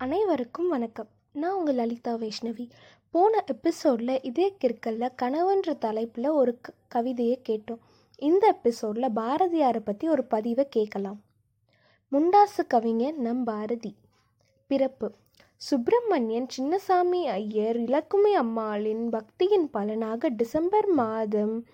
அனைவருக்கும் வணக்கம். நான் உங்கள் லலிதா வைஷ்ணவி. போன எபிசோடில் இதே கிற்கல்ல கணவன்ற தலைப்பில் ஒரு க கவிதையை கேட்டோம். இந்த எபிசோடில் பாரதியாரை பற்றி ஒரு பதிவை கேட்கலாம். முண்டாசு கவிஞர் நம் பாரதி. பிறப்பு. சுப்பிரமணியன் சின்னசாமி ஐயர் இலக்குமி அம்மாளின் பக்தியின் பலனாக டிசம்பர் மாதம்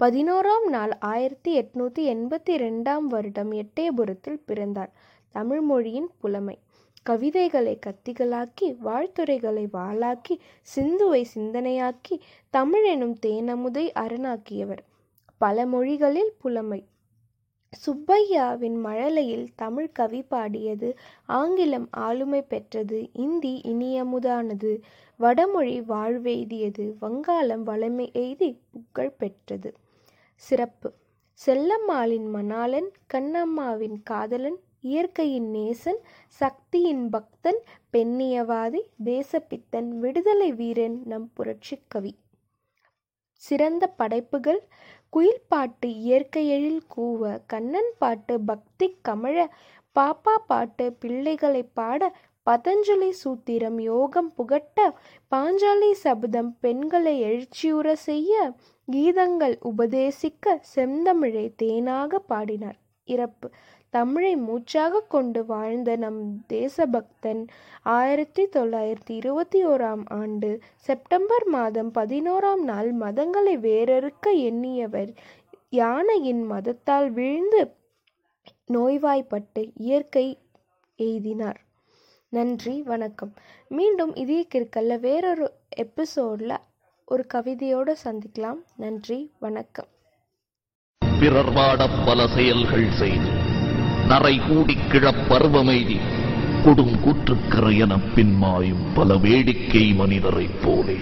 பதினோராம் நாள் ஆயிரத்தி எட்நூற்றி எண்பத்தி ரெண்டாம் வருடம் எட்டயபுரத்தில் பிறந்தார். தமிழ் மொழியின் புலமை. கவிதைகளை கத்திகளாக்கி வாழ்த்துரைகளை வாளாக்கி சிந்துவை சிந்தனையாக்கி தமிழ் எனும் தேனமுதை அரணாக்கியவர். பல மொழிகளில் புலமை. சுப்பையாவின் மழலையில் தமிழ் கவி பாடியது ஆங்கிலம் ஆளுமை பெற்றது இந்தி இனியமுதானது வடமொழி வாழ்வெய்தியது வங்காளம் வளமை எய்தி புகழ் பெற்றது. சிறப்பு. செல்லம்மாளின் மணாளன் கண்ணம்மாவின் காதலன் இயற்கையின் நேசன் சக்தியின் பக்தன் பெண்ணியவாதி தேசப்பித்தன் விடுதலை வீரன் நம் புரட்சி கவி. சிறந்த படைப்புகள் குயில் பாட்டு இயற்கையெழில் கூவ கண்ணன் பாட்டு பக்தி கமழ பாப்பா பாட்டு பிள்ளைகளை பாட பதஞ்சலி சூத்திரம் யோகம் புகட்ட பாஞ்சாலி சபதம் பெண்களை எழுச்சியுற செய்ய கீதங்கள் உபதேசிக்க செந்தமிழை தேனாக பாடினார். இறப்பு. தமிழை மூச்சாக கொண்டு வாழ்ந்த நம் தேசபக்தன் ஆயிரத்தி தொள்ளாயிரத்தி இருபத்தி ஓராம் ஆண்டு செப்டம்பர் மாதம் பதினோராம் நாள் மதங்களை வேறறுக்க எண்ணியவர் யானையின் மதத்தால் விழுந்து நோய்வாய்ப்பட்டு இயற்கை எய்தினார். நன்றி வணக்கம். மீண்டும் இதே கிற்கல்ல வேறொரு எபிசோடில் ஒரு கவிதையோடு சந்திக்கலாம். நன்றி வணக்கம். பிறர் பல செயல்கள் செய்து நரை கூடி கிழப் பருவமைதி கொடும் கூற்றுக்கரையெனப் பின்மாயும் பல வேடிக்கை மனிதரைப் போலே.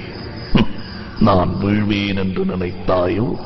நான் வீழ்வேன் என்று நினைத்தாயோ?